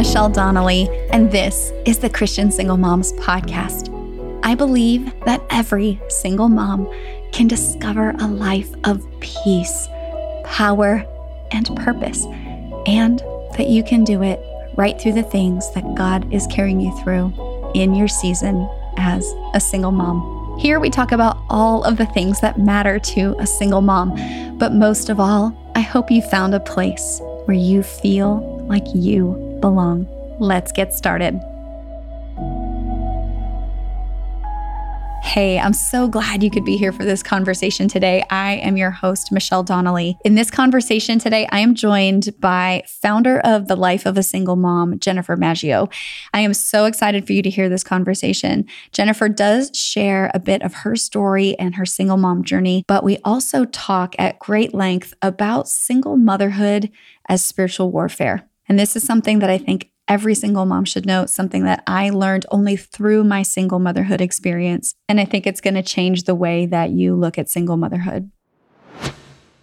Michelle Donnelly, and this is the Christian Single Moms Podcast. I believe that every single mom can discover a life of peace, power, and purpose, and that you can do it right through the things that God is carrying you through in your season as a single mom. Here we talk about all of the things that matter to a single mom, but most of all, I hope you found a place where you feel like you belong. Let's get started. Hey, I'm so glad you could be here for this conversation today. I am your host, Michelle Donnelly. In this conversation today, I am joined by founder of The Life of a Single Mom, Jennifer Maggio. I am so excited for you to hear this conversation. Jennifer does share a bit of her story and her single mom journey, but we also talk at great length about single motherhood as spiritual warfare. And this is something that I think every single mom should know, something that I learned only through my single motherhood experience. And I think it's going to change the way that you look at single motherhood.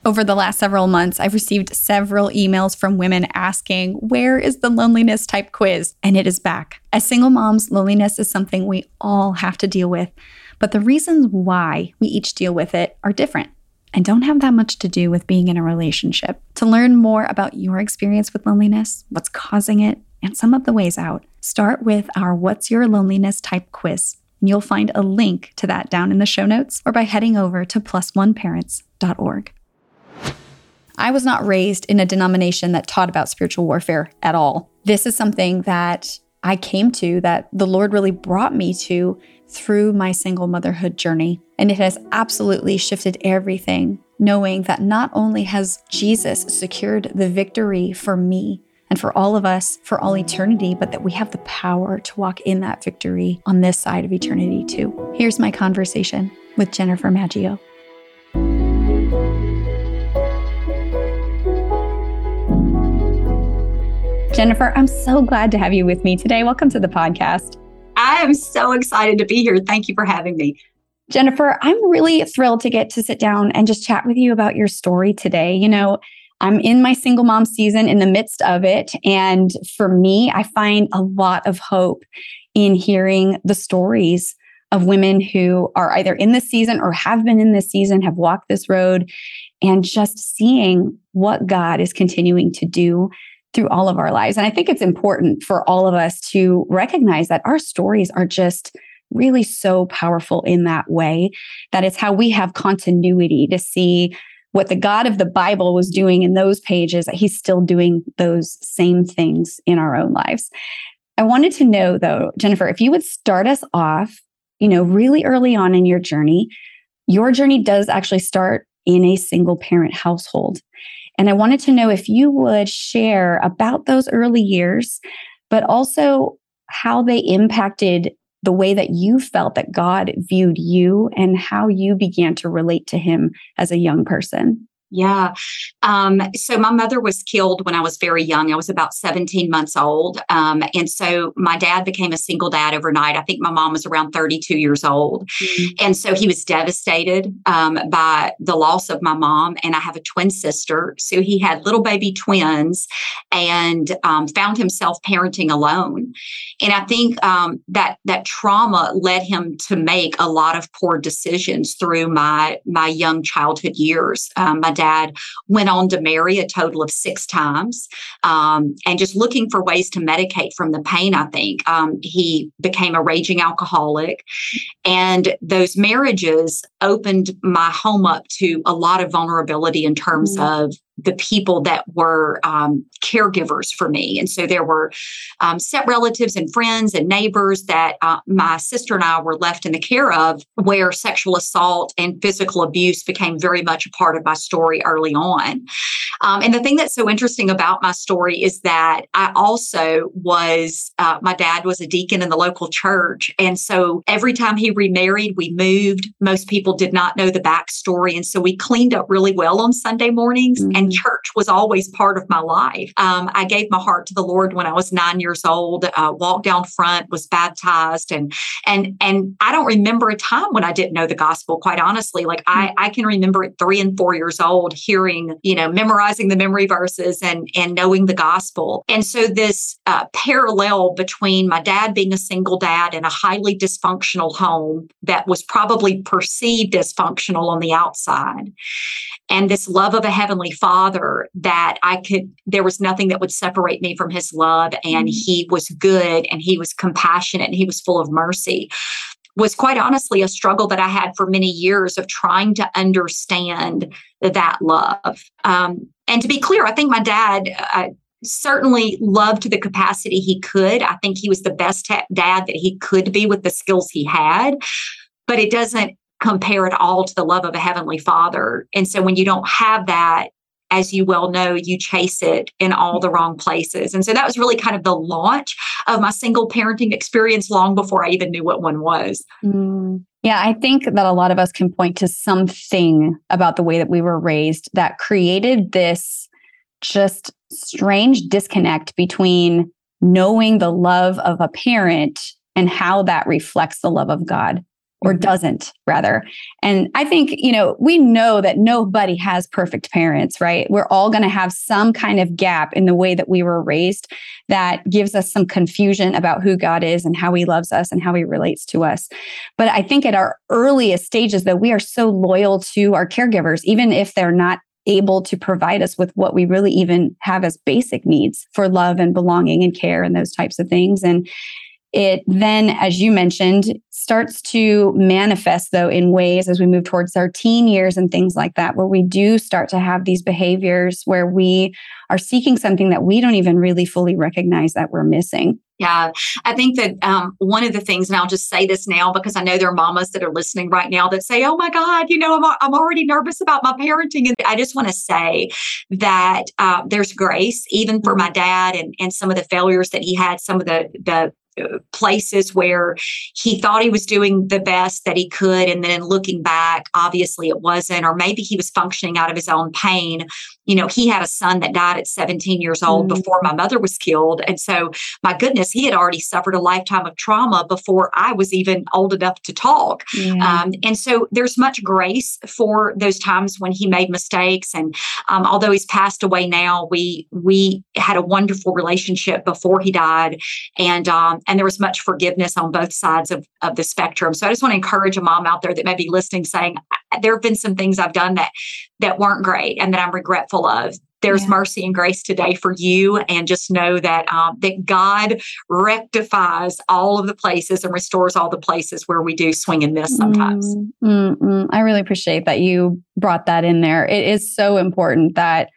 Over the last several months, I've received several emails from women asking, Where is the loneliness type quiz? And it is back. As single moms, loneliness is something we all have to deal with, but the reasons why we each deal with it are different and don't have that much to do with being in a relationship. To learn more about your experience with loneliness, what's causing it, and some of the ways out, start with our What's Your Loneliness Type quiz. And you'll find a link to that down in the show notes or by heading over to plusoneparents.org. I was not raised in a denomination that taught about spiritual warfare at all. This is something that I came to that the Lord really brought me to through my single motherhood journey. And it has absolutely shifted everything, knowing that not only has Jesus secured the victory for me, and for all of us for all eternity, but that we have the power to walk in that victory on this side of eternity too. Here's my conversation with Jennifer Maggio. Jennifer, I'm so glad to have you with me today. Welcome to the podcast. I am so excited to be here. Thank you for having me. Jennifer, I'm really thrilled to get to sit down and just chat with you about your story today. You know, I'm in my single mom season in the midst of it. And for me, I find a lot of hope in hearing the stories of women who are either in this season or have been in this season, have walked this road, and just seeing what God is continuing to do through all of our lives. And I think it's important for all of us to recognize that our stories are just really so powerful in that way that it's how we have continuity to see what the God of the Bible was doing in those pages, that he's still doing those same things in our own lives. I wanted to know though, Jennifer, if you would start us off, you know, really early on in your journey, your journey does actually start in a single parent household. And I wanted to know if you would share about those early years, but also how they impacted the way that you felt that God viewed you and how you began to relate to him as a young person. Yeah. Um, so my mother was killed when I was very young. I was about 17 months old. Um, and so my dad became a single dad overnight. I think my mom was around 32 years old. Mm-hmm. And so he was devastated um, by the loss of my mom. And I have a twin sister. So he had little baby twins and um, found himself parenting alone. And I think um, that that trauma led him to make a lot of poor decisions through my my young childhood years. Um, my dad went on to marry a total of six times um, and just looking for ways to medicate from the pain, I think. Um, he became a raging alcoholic. And those marriages opened my home up to a lot of vulnerability in terms mm-hmm. of the people that were um, caregivers for me. And so there were um, set relatives and friends and neighbors that uh, my sister and I were left in the care of, where sexual assault and physical abuse became very much a part of my story early on. Um, and the thing that's so interesting about my story is that I also was, uh, my dad was a deacon in the local church. And so every time he remarried, we moved. Most people did not know the backstory. And so we cleaned up really well on Sunday mornings. Mm-hmm. And and church was always part of my life. Um, I gave my heart to the Lord when I was nine years old. Uh, walked down front, was baptized, and and and I don't remember a time when I didn't know the gospel. Quite honestly, like I I can remember at three and four years old hearing, you know, memorizing the memory verses and and knowing the gospel. And so this uh, parallel between my dad being a single dad in a highly dysfunctional home that was probably perceived as functional on the outside and this love of a heavenly father that I could, there was nothing that would separate me from his love. And mm-hmm. he was good and he was compassionate and he was full of mercy was quite honestly a struggle that I had for many years of trying to understand that love. Um, and to be clear, I think my dad uh, certainly loved to the capacity he could. I think he was the best dad that he could be with the skills he had. But it doesn't compare at all to the love of a heavenly father. And so when you don't have that, as you well know, you chase it in all the wrong places. And so that was really kind of the launch of my single parenting experience long before I even knew what one was. Mm. Yeah, I think that a lot of us can point to something about the way that we were raised that created this just strange disconnect between knowing the love of a parent and how that reflects the love of God or mm-hmm. doesn't rather. And I think, you know, we know that nobody has perfect parents, right? We're all going to have some kind of gap in the way that we were raised that gives us some confusion about who God is and how he loves us and how he relates to us. But I think at our earliest stages though, we are so loyal to our caregivers even if they're not able to provide us with what we really even have as basic needs for love and belonging and care and those types of things and it then, as you mentioned, starts to manifest, though, in ways as we move towards our teen years and things like that, where we do start to have these behaviors where we are seeking something that we don't even really fully recognize that we're missing. Yeah, I think that um, one of the things, and I'll just say this now because I know there are mamas that are listening right now that say, "Oh my God, you know, I'm I'm already nervous about my parenting," and I just want to say that uh, there's grace even for my dad and and some of the failures that he had, some of the the Uh, places where he thought he was doing the best that he could and then looking back obviously it wasn't or maybe he was functioning out of his own pain you know he had a son that died at 17 years old mm-hmm. before my mother was killed and so my goodness he had already suffered a lifetime of trauma before i was even old enough to talk um, and so there's much grace for those times when he made mistakes and um, although he's passed away now we we had a wonderful relationship before he died and um, and there was much forgiveness on both sides of, of the spectrum. So I just want to encourage a mom out there that may be listening saying, there have been some things I've done that that weren't great and that I'm regretful of. There's yeah. mercy and grace today for you, and just know that um, that God rectifies all of the places and restores all the places where we do swing and miss sometimes. Mm, I really appreciate that you brought that in there. It is so important that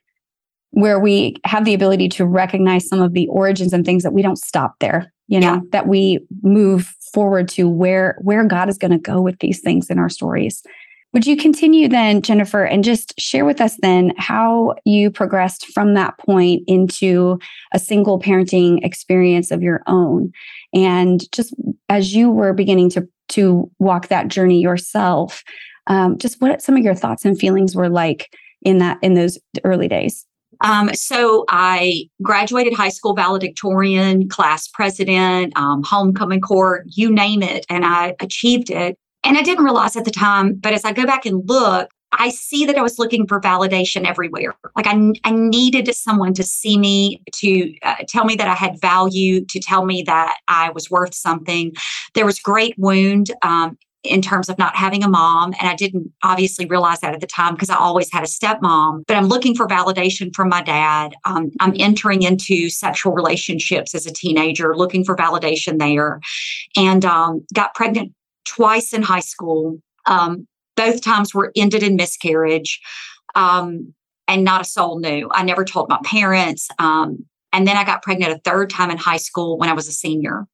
where we have the ability to recognize some of the origins and things that we don't stop there you know yeah. that we move forward to where where god is going to go with these things in our stories would you continue then jennifer and just share with us then how you progressed from that point into a single parenting experience of your own and just as you were beginning to to walk that journey yourself um, just what some of your thoughts and feelings were like in that in those early days um, so I graduated high school valedictorian, class president, um, homecoming court, you name it, and I achieved it. And I didn't realize at the time, but as I go back and look, I see that I was looking for validation everywhere. Like I, I needed someone to see me, to uh, tell me that I had value, to tell me that I was worth something. There was great wound um, in terms of not having a mom. And I didn't obviously realize that at the time because I always had a stepmom, but I'm looking for validation from my dad. Um, I'm entering into sexual relationships as a teenager, looking for validation there, and um, got pregnant twice in high school. Um, both times were ended in miscarriage. Um, and not a soul knew. I never told my parents. Um, and then I got pregnant a third time in high school when I was a senior.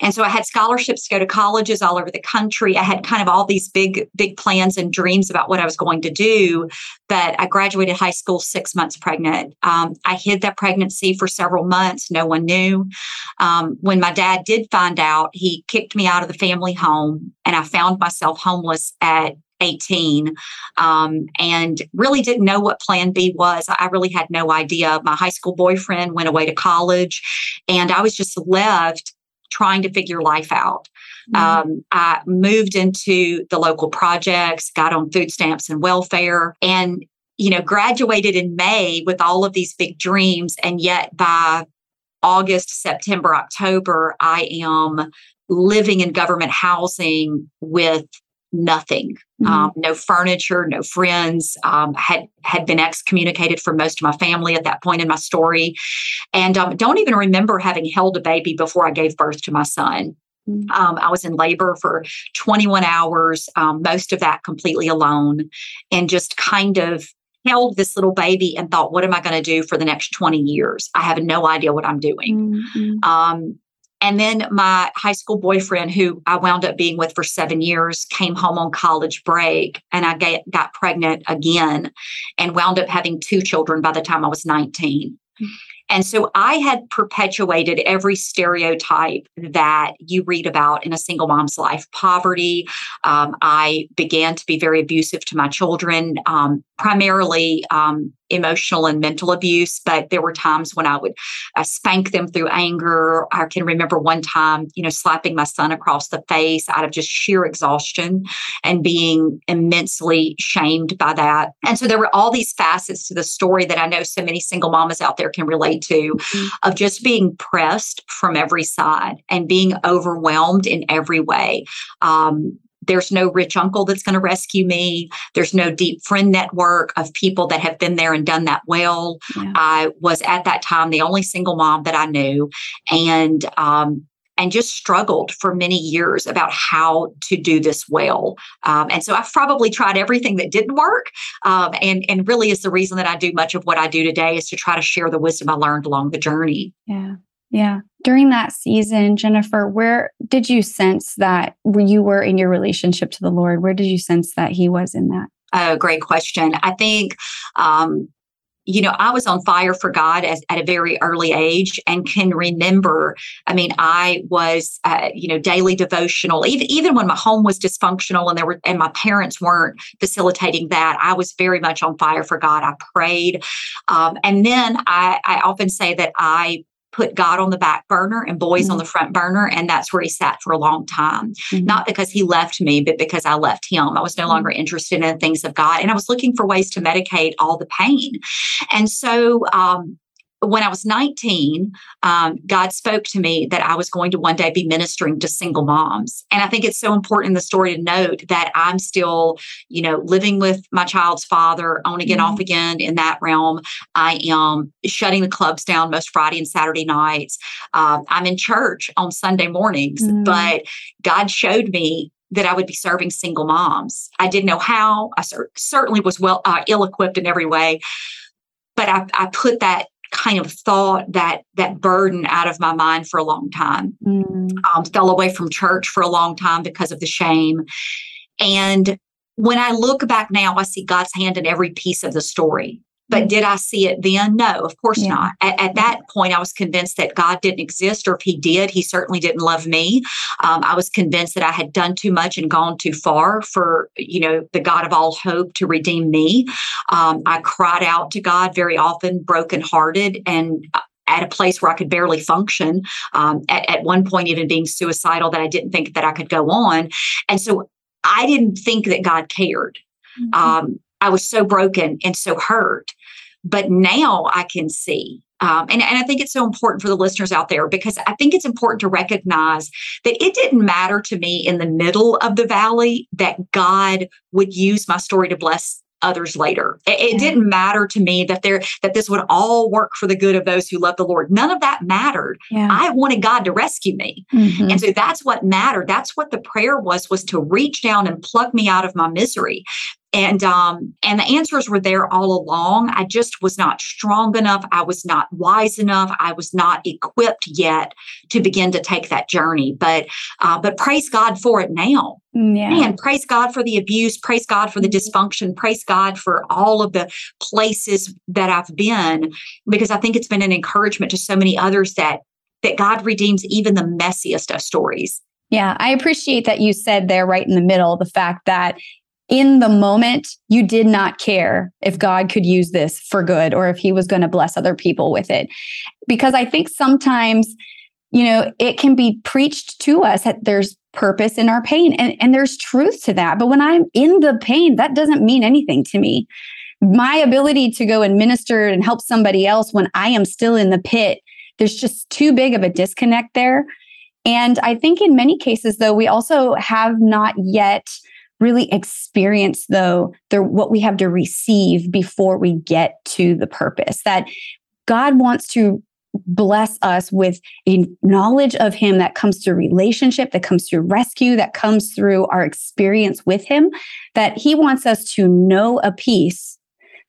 And so I had scholarships to go to colleges all over the country. I had kind of all these big, big plans and dreams about what I was going to do. But I graduated high school six months pregnant. Um, I hid that pregnancy for several months. No one knew. Um, when my dad did find out, he kicked me out of the family home and I found myself homeless at 18 um, and really didn't know what plan B was. I really had no idea. My high school boyfriend went away to college, and I was just left trying to figure life out. Mm-hmm. Um, I moved into the local projects, got on food stamps and welfare, and you know, graduated in May with all of these big dreams, and yet by August, September, October, I am living in government housing with nothing mm-hmm. um, no furniture no friends um, had had been excommunicated from most of my family at that point in my story and um, don't even remember having held a baby before i gave birth to my son mm-hmm. um, I was in labor for 21 hours, um, most of that completely alone, and just kind of held this little baby and thought, what am I going to do for the next 20 years? I have no idea what I'm doing. Mm-hmm. Um, and then my high school boyfriend, who I wound up being with for seven years, came home on college break and I get, got pregnant again and wound up having two children by the time I was 19. Mm-hmm. And so I had perpetuated every stereotype that you read about in a single mom's life poverty. Um, I began to be very abusive to my children, um, primarily um, emotional and mental abuse, but there were times when I would uh, spank them through anger. I can remember one time, you know, slapping my son across the face out of just sheer exhaustion and being immensely shamed by that. And so there were all these facets to the story that I know so many single mamas out there can relate to mm-hmm. of just being pressed from every side and being overwhelmed in every way. Um, there's no rich uncle that's going to rescue me. There's no deep friend network of people that have been there and done that well. Yeah. I was at that time the only single mom that I knew, and um, and just struggled for many years about how to do this well. Um, and so I've probably tried everything that didn't work, um, and and really is the reason that I do much of what I do today is to try to share the wisdom I learned along the journey. Yeah. Yeah. During that season, Jennifer, where did you sense that you were in your relationship to the Lord? Where did you sense that He was in that? Oh, great question. I think, um, you know, I was on fire for God as, at a very early age and can remember. I mean, I was, uh, you know, daily devotional. Even even when my home was dysfunctional and there were and my parents weren't facilitating that, I was very much on fire for God. I prayed, um, and then I, I often say that I put God on the back burner and boys mm-hmm. on the front burner. And that's where he sat for a long time. Mm-hmm. Not because he left me, but because I left him. I was no longer mm-hmm. interested in the things of God. And I was looking for ways to medicate all the pain. And so um, when I was 19, um, God spoke to me that I was going to one day be ministering to single moms. And I think it's so important in the story to note that I'm still, you know, living with my child's father on again, mm-hmm. off again in that realm. I am shutting the clubs down most Friday and Saturday nights. Uh, I'm in church on Sunday mornings, mm-hmm. but God showed me that I would be serving single moms. I didn't know how. I cer- certainly was well uh, ill equipped in every way, but I, I put that kind of thought that that burden out of my mind for a long time. Mm. Um, fell away from church for a long time because of the shame. And when I look back now, I see God's hand in every piece of the story. But did I see it then? No, of course yeah. not. At, at, that point, I was convinced that God didn't exist, or if He did, He certainly didn't love me. Um, I was convinced that I had done too much and gone too far for, you know, the God of all hope to redeem me. Um, I cried out to God very often, brokenhearted, and uh, at a place where I could barely function. Um, at, at one point, even being suicidal, that I didn't think that I could go on, and so I didn't think that God cared. Mm-hmm. Um, I was so broken and so hurt. But now I can see. Um, and, and I think it's so important for the listeners out there because I think it's important to recognize that it didn't matter to me in the middle of the valley that God would use my story to bless others later. It, it, didn't matter to me that there that this would all work for the good of those who love the Lord. None of that mattered. Yeah. I wanted God to rescue me. Mm-hmm. And so that's what mattered. That's what the prayer was was to reach down and pluck me out of my misery and um and the answers were there all along. I just was not strong enough. I was not wise enough. I was not equipped yet to begin to take that journey. But uh, but praise god for it now. Mm, yeah. and praise god for the abuse. Praise god for the mm-hmm. dysfunction. Praise god for all of the places that i've been because i think it's been an encouragement to so many others that that god redeems even the messiest of stories. Yeah, I appreciate that you said there right in the middle the fact that in the moment, you did not care if God could use this for good or if he was going to bless other people with it. Because I think sometimes, you know, it can be preached to us that there's purpose in our pain and, and there's truth to that. But when I'm in the pain, that doesn't mean anything to me. My ability to go and minister and help somebody else when I am still in the pit, there's just too big of a disconnect there. And I think in many cases, though, we also have not yet really experience though the what we have to receive before we get to the purpose that god wants to bless us with a knowledge of him that comes through relationship that comes through rescue that comes through our experience with him that he wants us to know a peace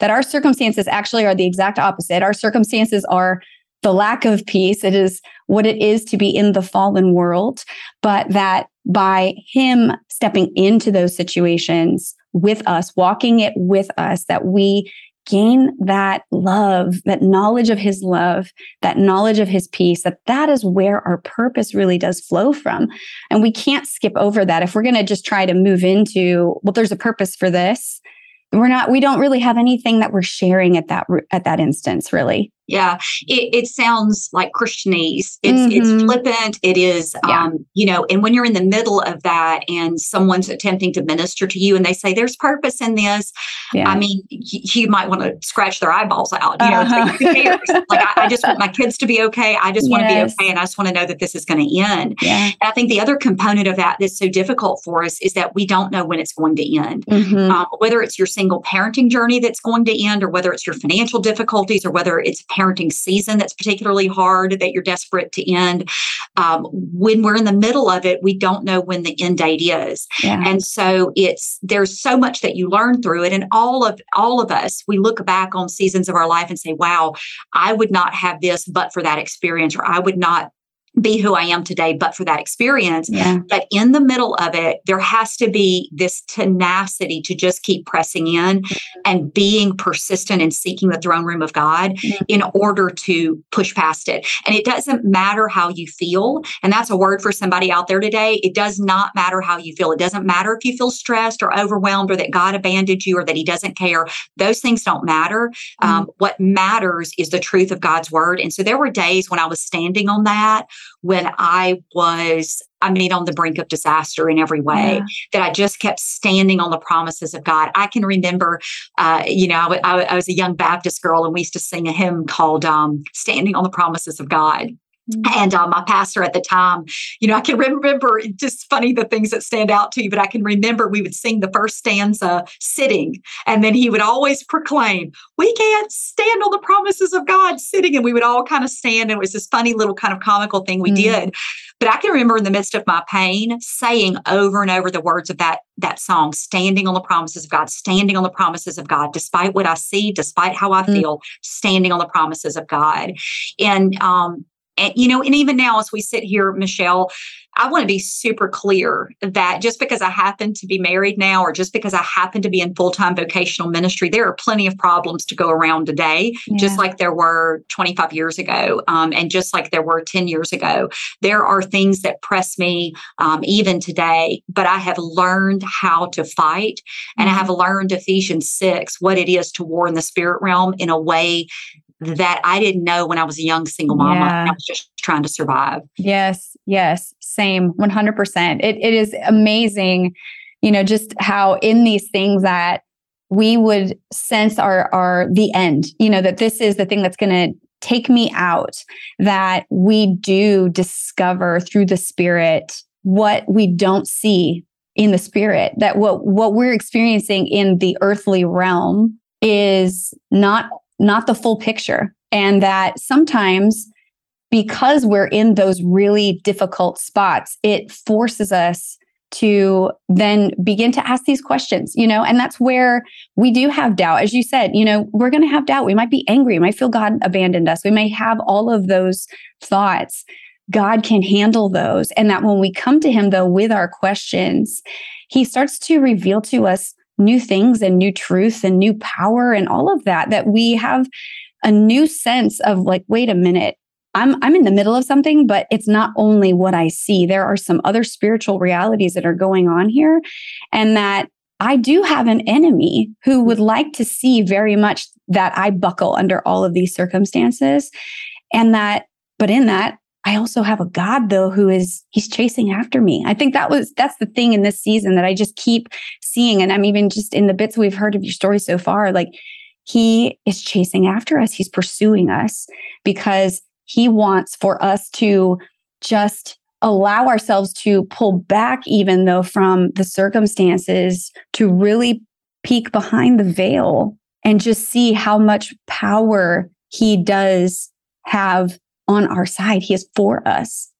that our circumstances actually are the exact opposite. Our circumstances are the lack of peace. It is what it is to be in the fallen world but that by him stepping into those situations with us walking it with us that we gain that love that knowledge of his love that knowledge of his peace that that is where our purpose really does flow from. And we can't skip over that. If we're going to just try to move into well there's a purpose for this we're not we don't really have anything that we're sharing at that at that instance really yeah, it, it sounds like Christianese. It's mm-hmm. it's flippant. It is, yeah. um, you know, and when you're in the middle of that and someone's attempting to minister to you and they say there's purpose in this, yeah. I mean, you, might want to scratch their eyeballs out. You know, uh-huh. like, like I, I, just want my kids to be okay. I just want to yes. be okay, and I just want to know that this is going to end. Yeah. I think the other component of that that's so difficult for us is that we don't know when it's going to end. Mm-hmm. Um, whether it's your single parenting journey that's going to end, or whether it's your financial difficulties, or whether it's parenting season that's particularly hard that you're desperate to end. Um, when we're in the middle of it, we don't know when the end date is. Yeah. And so it's there's so much that you learn through it. And all of all of us, we look back on seasons of our life and say, wow, I would not have this but for that experience, or I would not be who I am today, but for that experience. Yeah. But in the middle of it, there has to be this tenacity to just keep pressing in mm-hmm. and being persistent and seeking the throne room of God mm-hmm. in order to push past it. And it doesn't matter how you feel. And that's a word for somebody out there today. It does not matter how you feel. It doesn't matter if you feel stressed or overwhelmed or that God abandoned you or that he doesn't care. Those things don't matter. Mm-hmm. Um, what matters is the truth of God's word. And so there were days when I was standing on that when I was, I mean, on the brink of disaster in every way, yeah. that I just kept standing on the promises of God. I can remember, uh, you know, I, was a young Baptist girl and we used to sing a hymn called um, Standing on the Promises of God. Mm-hmm. And uh, my pastor at the time, you know, I can remember just funny the things that stand out to you, but I can remember we would sing the first stanza sitting. And then he would always proclaim, We can't stand on the promises of God sitting. And we would all kind of stand. And it was this funny little kind of comical thing we mm-hmm. did. But I can remember in the midst of my pain saying over and over the words of that, that song, standing on the promises of God, standing on the promises of God, despite what I see, despite how I mm-hmm. feel, standing on the promises of God. And um, and, you know, and even now, as we sit here, Michelle, I want to be super clear that just because I happen to be married now, or just because I happen to be in full time vocational ministry, there are plenty of problems to go around today, yeah. just like there were 25 years ago, um, and just like there were 10 years ago. There are things that press me um, even today, but I have learned how to fight, and mm-hmm. I have learned Ephesians 6, what it is to war in the spirit realm in a way that I didn't know when I was a young single mama. Yeah. I was just trying to survive. Yes, yes, same, 100%. It, it is amazing, you know, just how in these things that we would sense are, are the end, you know, that this is the thing that's going to take me out, that we do discover through the spirit what we don't see in the spirit, that what, what we're experiencing in the earthly realm is not not the full picture. And that sometimes because we're in those really difficult spots, it forces us to then begin to ask these questions, you know, and that's where we do have doubt. As you said, you know, we're going to have doubt. We might be angry. We might feel God abandoned us. We may have all of those thoughts. God can handle those. And that when we come to Him, though, with our questions, He starts to reveal to us new things and new truth and new power and all of that that we have a new sense of like wait a minute I'm I'm in the middle of something but it's not only what I see there are some other spiritual realities that are going on here and that I do have an enemy who would like to see very much that I buckle under all of these circumstances. And that, but in that, I also have a God though who is he's chasing after me. I think that was that's the thing in this season that I just keep seeing and I'm even just in the bits we've heard of your story so far like he is chasing after us. He's pursuing us because he wants for us to just allow ourselves to pull back even though from the circumstances to really peek behind the veil and just see how much power he does have on our side. He is for us.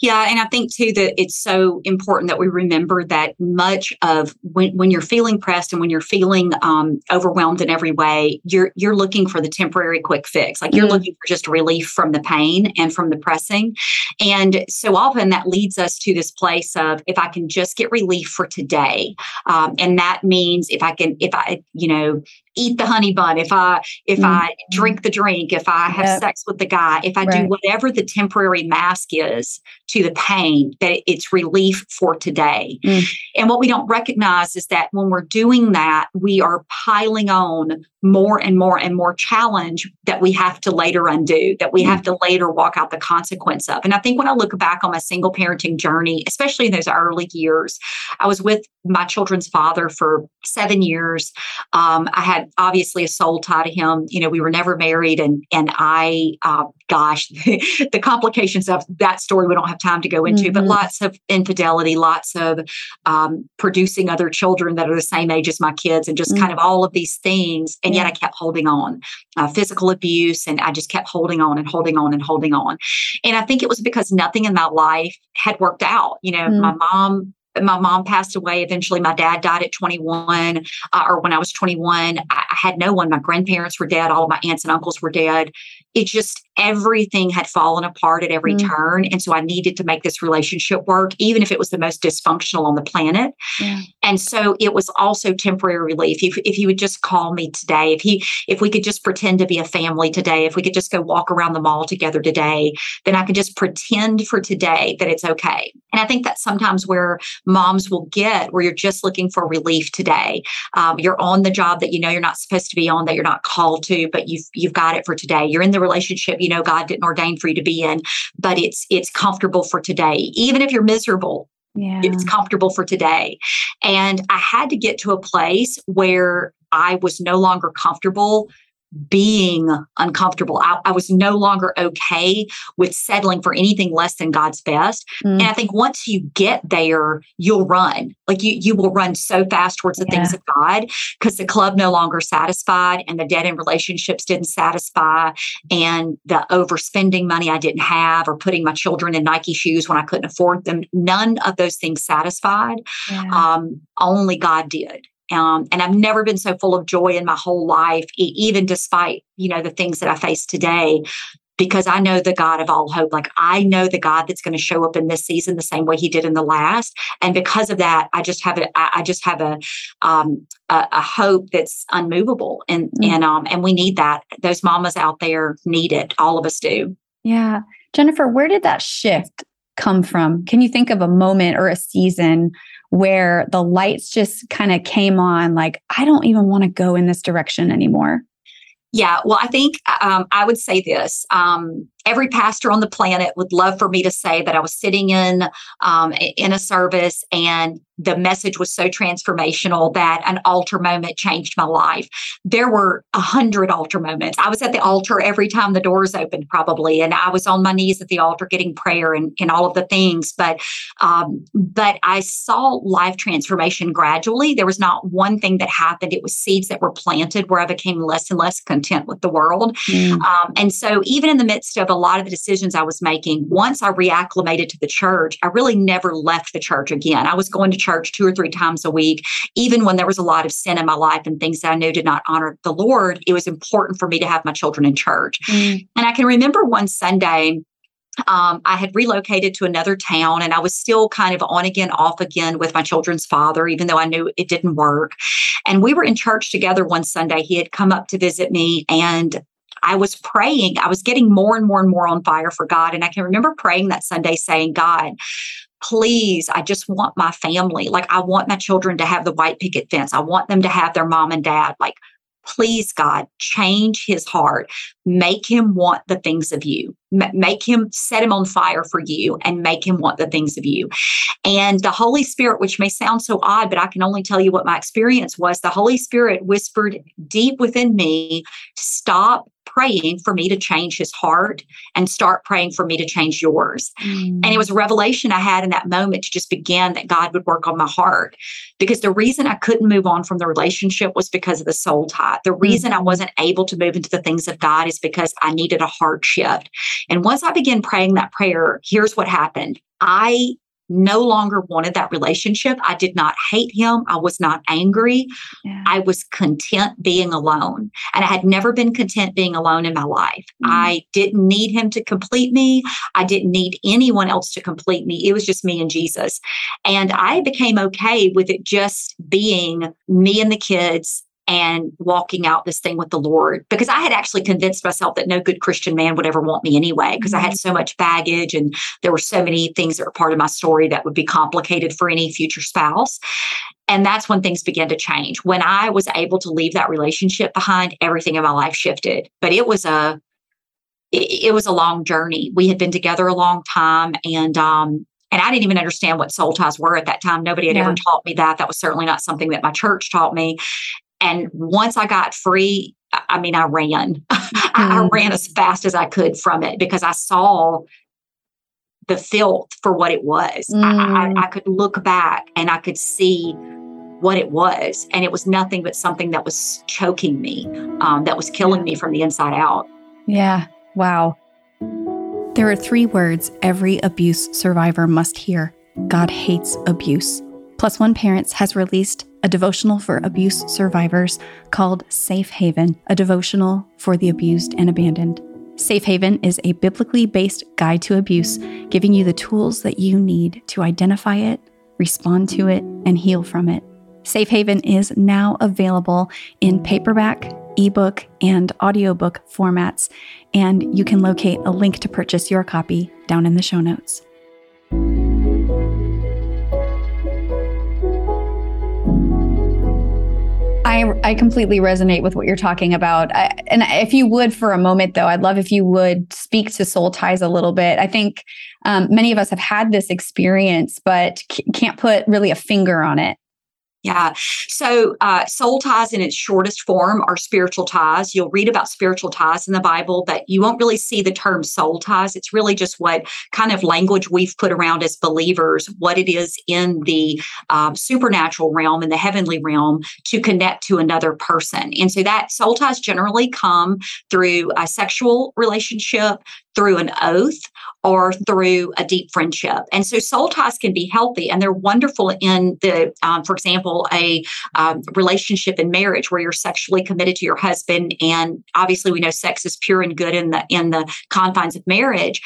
Yeah, and I think too that it's so important that we remember that much of when, when you're feeling pressed and when you're feeling um, overwhelmed in every way, you're you're looking for the temporary quick fix. Like you're mm. looking for just relief from the pain and from the pressing. And so often that leads us to this place of if I can just get relief for today, um, and that means if I can if I you know eat the honey bun, if I if mm-hmm. I drink the drink, if I have yep. sex with the guy, if I right. do whatever the temporary mask is to the pain, that it's relief for today. Mm. And what we don't recognize is that when we're doing that, we are piling on more and more and more challenge that we have to later undo, that we mm. have to later walk out the consequence of. And I think when I look back on my single parenting journey, especially in those early years, I was with my children's father for seven years. Um, I had obviously a soul tie to him. You know, we were never married, and and I, uh, gosh, the complications of that story we don't have time to go into. Mm-hmm. But lots of infidelity, lots of um, producing other children that are the same age as my kids, and just mm-hmm. kind of all of these things. And yet I kept holding on, uh, physical abuse, and I just kept holding on and holding on and holding on. And I think it was because nothing in my life had worked out. You know, mm-hmm. my mom my mom passed away eventually my dad died at 21 uh, or when i was 21 I, I, had no one my grandparents were dead all of my aunts and uncles were dead it just everything had fallen apart at every mm. turn and so i needed to make this relationship work even if it was the most dysfunctional on the planet. Yeah. and so it was also temporary relief. If, if he would just call me today if he if we could just pretend to be a family today if we could just go walk around the mall together today then i could just pretend for today that it's okay. And i think that's sometimes where moms will get where you're just looking for relief today. Um, you're on the job that you know you're not supposed to be on that you're not called to but you've you've got it for today. You're in the relationship you know God didn't ordain for you to be in, but it's it's comfortable for today. Even if you're miserable, yeah. it's comfortable for today. And I had to get to a place where I was no longer comfortable being uncomfortable. I, I, was no longer okay with settling for anything less than God's best. Mm. And I think once you get there, you'll run. Like you, you will run so fast towards the yeah. things of God because the club no longer satisfied and the dead end relationships didn't satisfy and the overspending money I didn't have or putting my children in Nike shoes when I couldn't afford them. None of those things satisfied. Yeah. Um, only God did. Um, and I've never been so full of joy in my whole life, e- even despite, you know, the things that I face today, because I know the God of all hope. Like I know the God that's going to show up in this season the same way he did in the last. And because of that, I just have a, I just have a, um, a, a hope that's unmovable. And, mm-hmm. and, um, and we need that. Those mamas out there need it. All of us do. Yeah. Jennifer, where did that shift come from? Can you think of a moment or a season where the lights just kind of came on like, I don't even want to go in this direction anymore? Yeah, well, I think um, I would say this. Um, every pastor on the planet would love for me to say that I was sitting in um, in a service and the message was so transformational that an altar moment changed my life. There were a hundred altar moments. I was at the altar every time the doors opened, probably, and I was on my knees at the altar getting prayer and, and all of the things. But um, but I saw life transformation gradually. There was not one thing that happened. It was seeds that were planted where I became less and less content with the world. Mm. Um, and so even in the midst of a lot of the decisions I was making, once I reacclimated to the church, I really never left the church again. I was going to church two or three times a week, even when there was a lot of sin in my life and things that I knew did not honor the Lord. It was important for me to have my children in church. Mm. And I can remember one Sunday, um, I had relocated to another town and I was still kind of on again, off again with my children's father, even though I knew it didn't work. And we were in church together one Sunday. He had come up to visit me and I was praying. I was getting more and more and more on fire for God. And I can remember praying that Sunday saying, God, please, I just want my family. Like, I want my children to have the white picket fence. I want them to have their mom and dad. Like, please, God, change his heart. Make him want the things of you. Make him set him on fire for you and make him want the things of you. And the Holy Spirit, which may sound so odd, but I can only tell you what my experience was. The Holy Spirit whispered deep within me stop praying for me to change his heart and start praying for me to change yours. Mm. And it was a revelation I had in that moment to just begin that God would work on my heart. Because the reason I couldn't move on from the relationship was because of the soul tie. The reason mm. I wasn't able to move into the things of God is because I needed a heart shift. And once I began praying that prayer, here's what happened. I no longer wanted that relationship. I did not hate him. I was not angry. Yeah. I was content being alone. And I had never been content being alone in my life. Mm. I didn't need him to complete me. I didn't need anyone else to complete me. It was just me and Jesus. And I became okay with it just being me and the kids and walking out this thing with the Lord because I had actually convinced myself that no good Christian man would ever want me anyway because mm-hmm. I had so much baggage and there were so many things that were part of my story that would be complicated for any future spouse. And that's when things began to change. When I was able to leave that relationship behind, everything in my life shifted. But it was a it, it was a long journey. We had been together a long time and um and I didn't even understand what soul ties were at that time. Nobody had yeah. ever taught me that. That was certainly not something that my church taught me. And once I got free, I mean, I ran. Mm-hmm. I ran as fast as I could from it because I saw the filth for what it was. Mm. I, I, mm. I could look back and I could see what it was. And it was nothing but something that was choking me, um, that was killing me from the inside out. Yeah. Wow. There are three words every abuse survivor must hear God hates abuse. Plus One Parents has released a devotional for abuse survivors called Safe Haven, a devotional for the abused and abandoned. Safe Haven is a biblically based guide to abuse, giving you the tools that you need to identify it, respond to it, and heal from it. Safe Haven is now available in paperback, ebook, and audiobook formats, and you can locate a link to purchase your copy down in the show notes. I, I completely resonate with what you're talking about. I, and if you would, for a moment, though, I'd love if you would speak to soul ties a little bit. I think um, many of us have had this experience, but c- can't put really a finger on it. Yeah. So, uh, soul ties in its shortest form are spiritual ties. You'll read about spiritual ties in the Bible, but you won't really see the term soul ties. It's really just what kind of language we've put around as believers, what it is in the um, supernatural realm, in the heavenly realm, to connect to another person. And so, that soul ties generally come through a sexual relationship, through an oath or through a deep friendship. And so soul ties can be healthy and they're wonderful in the, um, for example, a um, relationship in marriage where you're sexually committed to your husband. And obviously we know sex is pure and good in the, in the confines of marriage.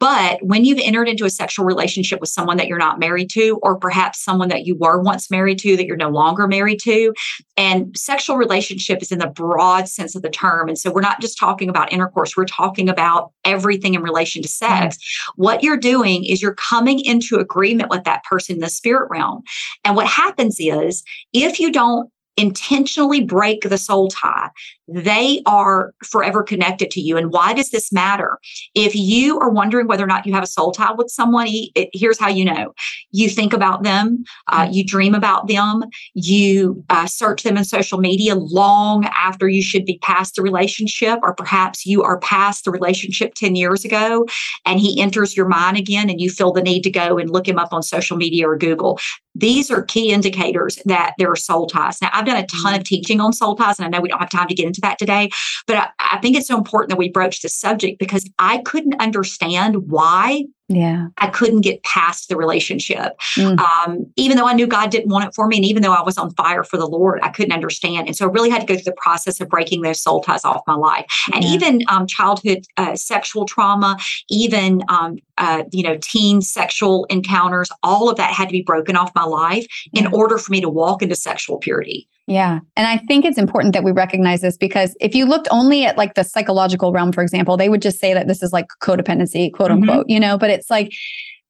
But when you've entered into a sexual relationship with someone that you're not married to, or perhaps someone that you were once married to that you're no longer married to, and sexual relationship is in the broad sense of the term. And so we're not just talking about intercourse, we're talking about everything in relation to sex. Mm-hmm. What you're doing is you're coming into agreement with that person in the spirit realm. And what happens is if you don't intentionally break the soul tie, they are forever connected to you. And why does this matter? If you are wondering whether or not you have a soul tie with someone, here's how you know. You think about them, uh, mm-hmm. you dream about them, you uh, search them in social media long after you should be past the relationship, or perhaps you are past the relationship 10 years ago and he enters your mind again and you feel the need to go and look him up on social media or Google. These are key indicators that there are soul ties. Now, I've done a ton of mm-hmm. teaching on soul ties, and I know we don't have time to get into that today, but I, I think it's so important that we broach the subject because I couldn't understand why yeah. I couldn't get past the relationship. Mm. um, even though i knew god didn't want it for me and even though i was on fire for the lord i couldn't understand. And so i really had to go through the process of breaking those soul ties off my life. And even um, childhood uh, sexual trauma even um, uh, you know teen sexual encounters all of that had to be broken off my life yeah. in order for me to walk into sexual purity yeah. And I think it's important that we recognize this because if you looked only at like the psychological realm, for example, they would just say that this is like codependency, quote mm-hmm. unquote, mm-hmm. you know, but it's like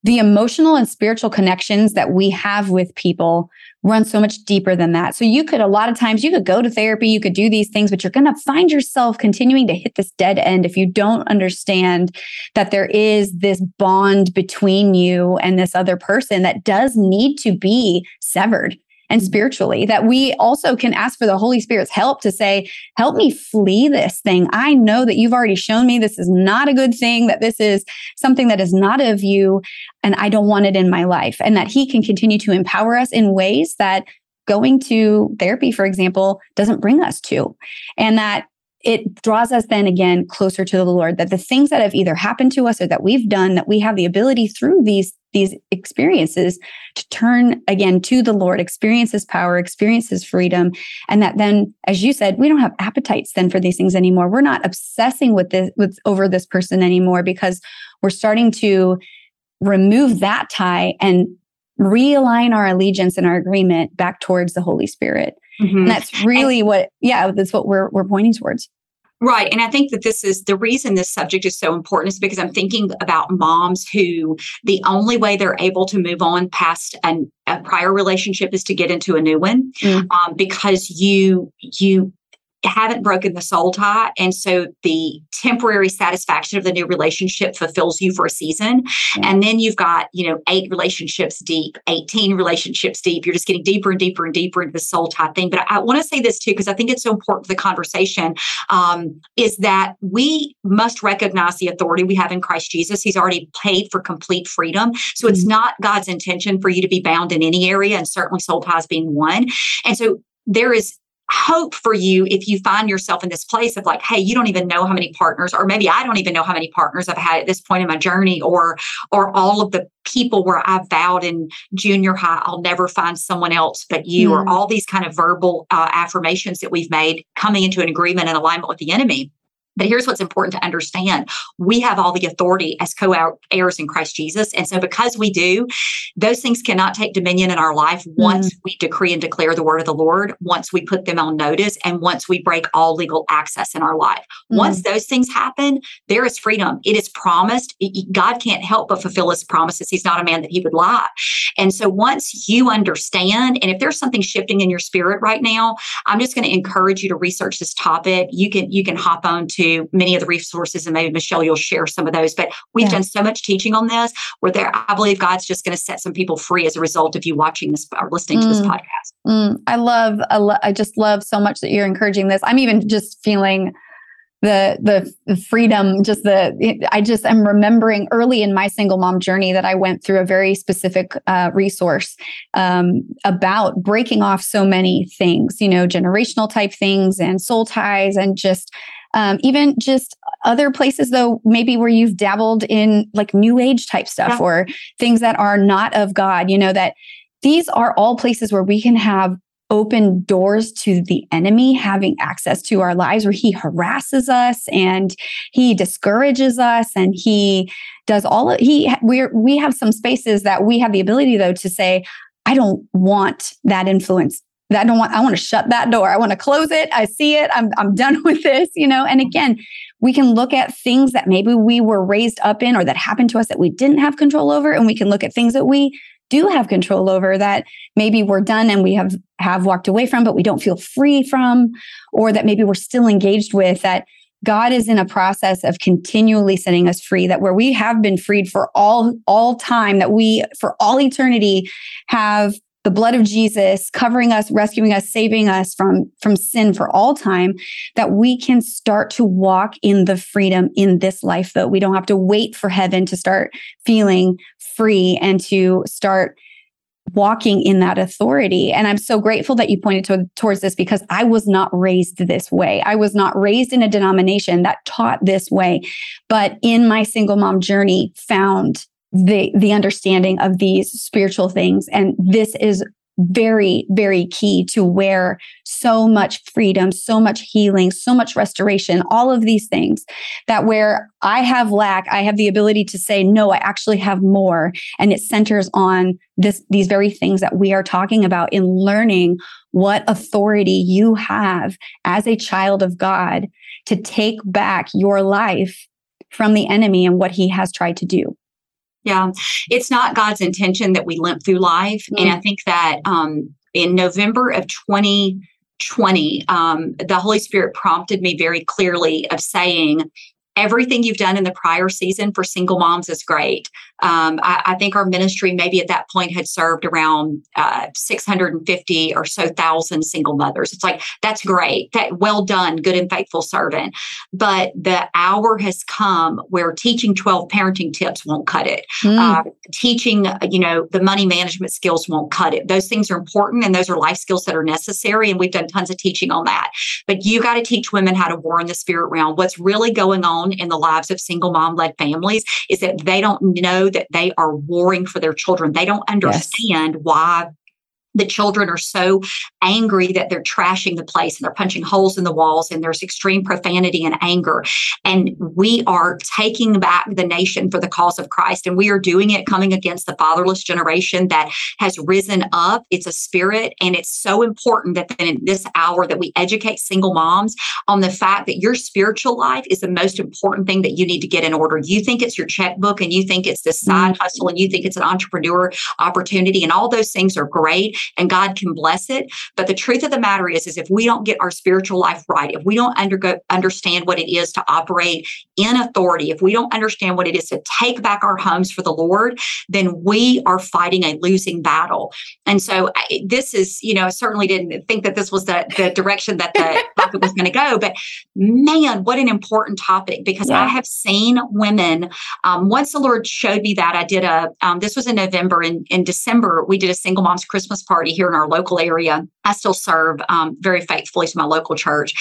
the emotional and spiritual connections that we have with people run so much deeper than that. So you could a lot of times you could go to therapy, you could do these things, but you're going to find yourself continuing to hit this dead end if you don't understand that there is this bond between you and this other person that does need to be severed and mm-hmm. spiritually that we also can ask for the Holy Spirit's help to say, help me flee this thing. I know that you've already shown me this is not a good thing, that this is something that is not of you, and I don't want it in my life. And that He can continue to empower us in ways that going to therapy, for example, doesn't bring us to. And that it draws us then again closer to the Lord that the things that have either happened to us or that we've done that we have the ability through these these experiences to turn again to the Lord, experience his power, experience his freedom. And that then, as you said, we don't have appetites then for these things anymore. We're not obsessing with this with over this person anymore because we're starting to remove that tie and realign our allegiance and our agreement back towards the Holy Spirit. Mm-hmm. And that's really what, yeah, that's what we're we're pointing towards. Right. And I think that this is the reason this subject is so important is because I'm thinking about moms who the only way they're able to move on past an, a prior relationship is to get into a new one mm. um, because you you haven't broken the soul tie. And so the temporary satisfaction of the new relationship fulfills you for a season. Mm-hmm. And then you've got, you know, eight relationships deep, 18 relationships deep. You're just getting deeper and deeper and deeper into the soul tie thing. But I, I want to say this too, because I think it's so important for the conversation, um, is that we must recognize the authority we have in Christ Jesus. He's already paid for complete freedom. So mm-hmm. it's not God's intention for you to be bound in any area, and certainly soul ties being one. And so there is hope for you if you find yourself in this place of like hey you don't even know how many partners or maybe i don't even know how many partners i've had at this point in my journey or or all of the people where i vowed in junior high i'll never find someone else but you mm. or all these kind of verbal uh, affirmations that we've made coming into an agreement and alignment with the enemy but here's what's important to understand we have all the authority as co heirs in Christ Jesus. And so, because we do, those things cannot take dominion in our life once mm. we decree and declare the word of the Lord, once we put them on notice, and once we break all legal access in our life. Mm. Once those things happen, there is freedom. It is promised. God can't help but fulfill his promises. He's not a man that he would lie. And so, once you understand, and if there's something shifting in your spirit right now, I'm just going to encourage you to research this topic. You can you can hop on to many of the resources, and maybe Michelle, you'll share some of those. But we've yeah. done so much teaching on this where there, I believe God's just going to set some people free as a result of you watching this or listening mm. to this mm. podcast. Mm. I love, I, lo- I just love so much that you're encouraging this. I'm even just feeling the the freedom just the i just am remembering early in my single mom journey that i went through a very specific uh, resource um, about breaking off so many things you know generational type things and soul ties and just um, even just other places though maybe where you've dabbled in like new age type stuff yeah. or things that are not of god you know that these are all places where we can have open doors to the enemy having access to our lives where he harasses us and he discourages us and he does all of he we're we have some spaces that we have the ability though to say i don't want that influence I don't want, I want to shut that door. I want to close it. I see it. I'm, I'm done with this, you know? And again, we can look at things that maybe we were raised up in or that happened to us that we didn't have control over. And we can look at things that we do have control over that maybe we're done and we have, have walked away from, but we don't feel free from, or that maybe we're still engaged with that God is in a process of continually setting us free that where we have been freed for all all time that we for all eternity have the blood of Jesus covering us, rescuing us, saving us from, from sin for all time, that we can start to walk in the freedom in this life, though. We don't have to wait for heaven to start feeling free and to start walking in that authority. And I'm so grateful that you pointed to, towards this because I was not raised this way. I was not raised in a denomination that taught this way, but in my single mom journey found the the understanding of these spiritual things. And this is very very key to where so much freedom so much healing so much restoration all of these things that where i have lack i have the ability to say no i actually have more. And it centers on this these very things that we are talking about in learning what authority you have as a child of god to take back your life from the enemy and what he has tried to do Yeah. It's not God's intention that we limp through life. Mm. And I think that um, in November of 2020, um, the Holy Spirit prompted me very clearly of saying, everything you've done in the prior season for single moms is great. Um, I, I, think our ministry maybe at that point had served around uh, 650 or so thousand single mothers. It's like, that's great. That well done, good and faithful servant. But the hour has come where teaching 12 parenting tips won't cut it. Mm. Uh, teaching, you know, the money management skills won't cut it. Those things are important and those are life skills that are necessary. And we've done tons of teaching on that. But you got to teach women how to war in the spirit realm. What's really going on in the lives of single mom led families is that they don't know that they are warring for their children. They don't understand yes. why the children are so angry that they're trashing the place and they're punching holes in the walls and there's extreme profanity and anger. And we are taking back the nation for the cause of Christ. And we are doing it coming against the fatherless generation that has risen up. It's a spirit. And it's so important that in this hour that we educate single moms on the fact that your spiritual life is the most important thing that you need to get in order. You think it's your checkbook and you think it's this side mm-hmm. hustle and you think it's an entrepreneur opportunity and all those things are great and God can bless it. But the truth of the matter is, is if we don't get our spiritual life right, if we don't undergo understand what it is to operate in authority, if we don't understand what it is to take back our homes for the Lord, then we are fighting a losing battle. And so I, this is, you know, I certainly didn't think that this was the, the direction that the topic was going to go, but man, what an important topic because yeah. I have seen women. Um, once the Lord showed me that, I did a, um, this was in November. In, in December, we did a single mom's Christmas party here in our local area. I still serve um, very faithfully to my local church,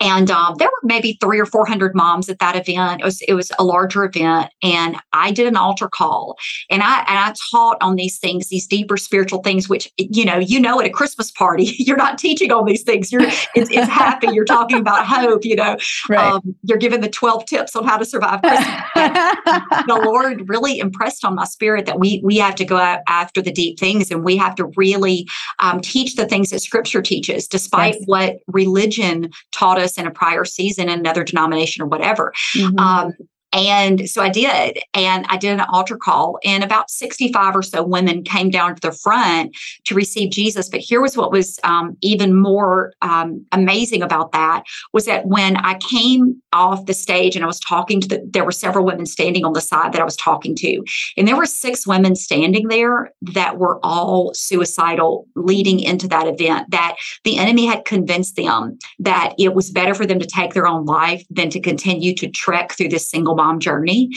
and um, there were maybe three or four hundred moms at that event. It was it was a larger event, and I did an altar call, and I and I taught on these things, these deeper spiritual things, which you know you know at a Christmas party you're not teaching on these things. You're it's, it's happy. You're talking about hope. You know, right. um, you're giving the twelve tips on how to survive Christmas. the Lord really impressed on my spirit that we we have to go after the deep things, and we have to really um, teach the things that scripture teaches, despite yes. what religion taught us in a prior season in another denomination or whatever. Mm-hmm. Um, and so I did. And I did an altar call, and about 65 or so women came down to the front to receive Jesus. But here was what was um, even more um, amazing about that was that when I came off the stage and I was talking to the, there were several women standing on the side that I was talking to. And there were six women standing there that were all suicidal leading into that event, that the enemy had convinced them that it was better for them to take their own life than to continue to trek through this single journey.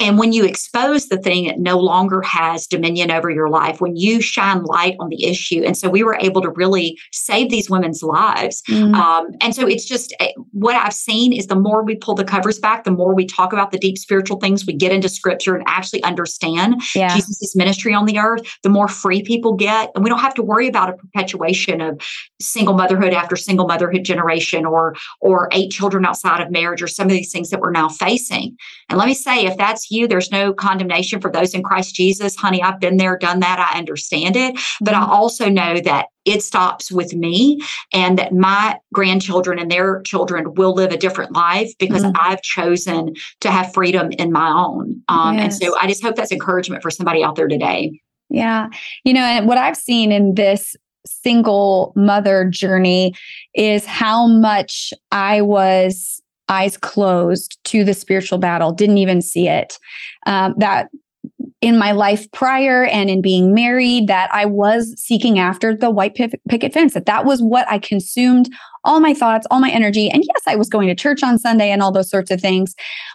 And when you expose the thing, it no longer has dominion over your life. When you shine light on the issue. And so we were able to really save these women's lives. Mm-hmm. Um, and so it's just eh, what I've seen is the more we pull the covers back, the more we talk about the deep spiritual things, we get into scripture and actually understand yeah. Jesus' ministry on the earth, the more free people get. And we don't have to worry about a perpetuation of single motherhood after single motherhood generation or or eight children outside of marriage or some of these things that we're now facing. And let me say, if that's you, there's no condemnation for those in Christ Jesus. Honey, I've been there, done that. I understand it. But I mm-hmm. also know that it stops with me and that my grandchildren and their children will live a different life because mm-hmm. I've chosen to have freedom in my own. Um, yes. And so I just hope that's encouragement for somebody out there today. Yeah. You know, and what I've seen in this single mother journey is how much I was eyes closed to the spiritual battle, didn't even see it. Um, that in my life prior and in being married, that I was seeking after the white picket fence, that that was what I consumed all my thoughts, all my energy. And yes, I was going to church on Sunday and all those sorts of things.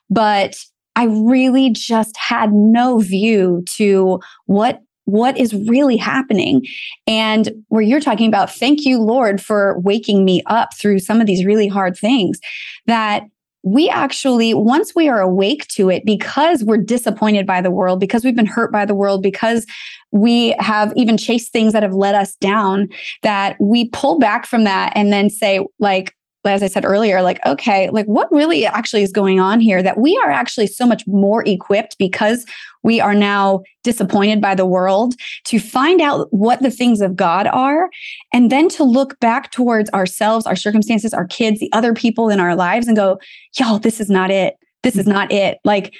But I really just had no view to what what is really happening. And where you're talking about thank you lord for waking me up through some of these really hard things that we actually once we are awake to it because we're disappointed by the world because we've been hurt by the world because we have even chased things that have let us down that we pull back from that and then say like as I said earlier, like, okay, like what really actually is going on here that we are actually so much more equipped because we are now disappointed by the world to find out what the things of God are and then to look back towards ourselves, our circumstances, our kids, the other people in our lives and go, y'all, this is not it. This is mm-hmm. not it. Like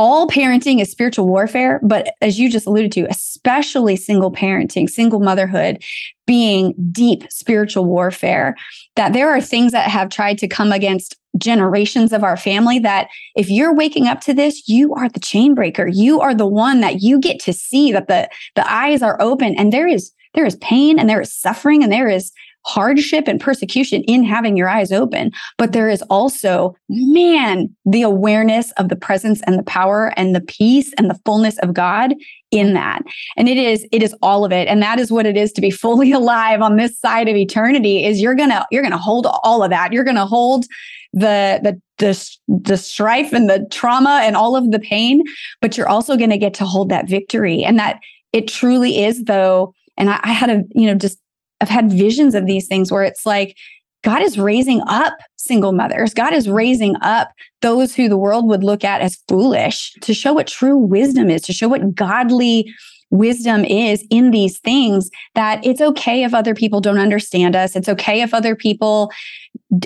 all parenting is spiritual warfare, but as you just alluded to, especially single parenting, single motherhood being deep spiritual warfare, that there are things that have tried to come against generations of our family that if you're waking up to this you are the chain breaker. You are the one that you get to see that the the eyes are open and there is there is pain and there is suffering and there is hardship and persecution in having your eyes open, but there is also, man, the awareness of the presence and the power and the peace and the fullness of God in that. And it is it is all of it and that is what it is to be fully alive on this side of eternity is you're going to you're going to hold all of that. You're going to hold the the the the strife and the trauma and all of the pain, but you're also going to get to hold that victory and that it truly is though and I, I had a you know just I've had visions of these things where it's like God is raising up single mothers. God is raising up those who the world would look at as foolish to show what true wisdom is, to show what godly wisdom is in these things that it's okay if other people don't understand us. It's okay if other people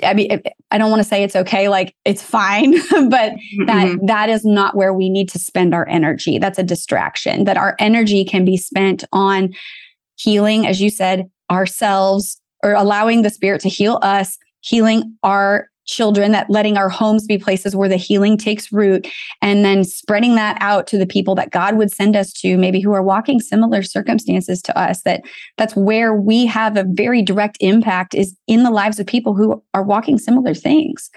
I mean I don't want to say it's okay like it's fine, but mm-hmm. that that is not where we need to spend our energy. That's a distraction. That our energy can be spent on healing as you said ourselves or allowing the spirit to heal us, healing our children, that letting our homes be places where the healing takes root, and then spreading that out to the people that God would send us to, maybe who are walking similar circumstances to us. That that's where we have a very direct impact is in the lives of people who are walking similar things.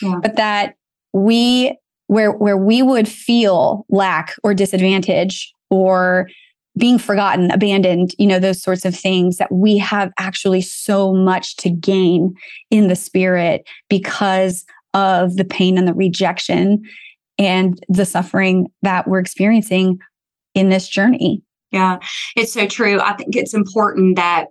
Yeah. But that we where where we would feel lack or disadvantage or being forgotten, abandoned, you know, those sorts of things that we have actually so much to gain in the spirit because of the pain and the rejection and the suffering that we're experiencing in this journey. Yeah, it's so true. I think it's important that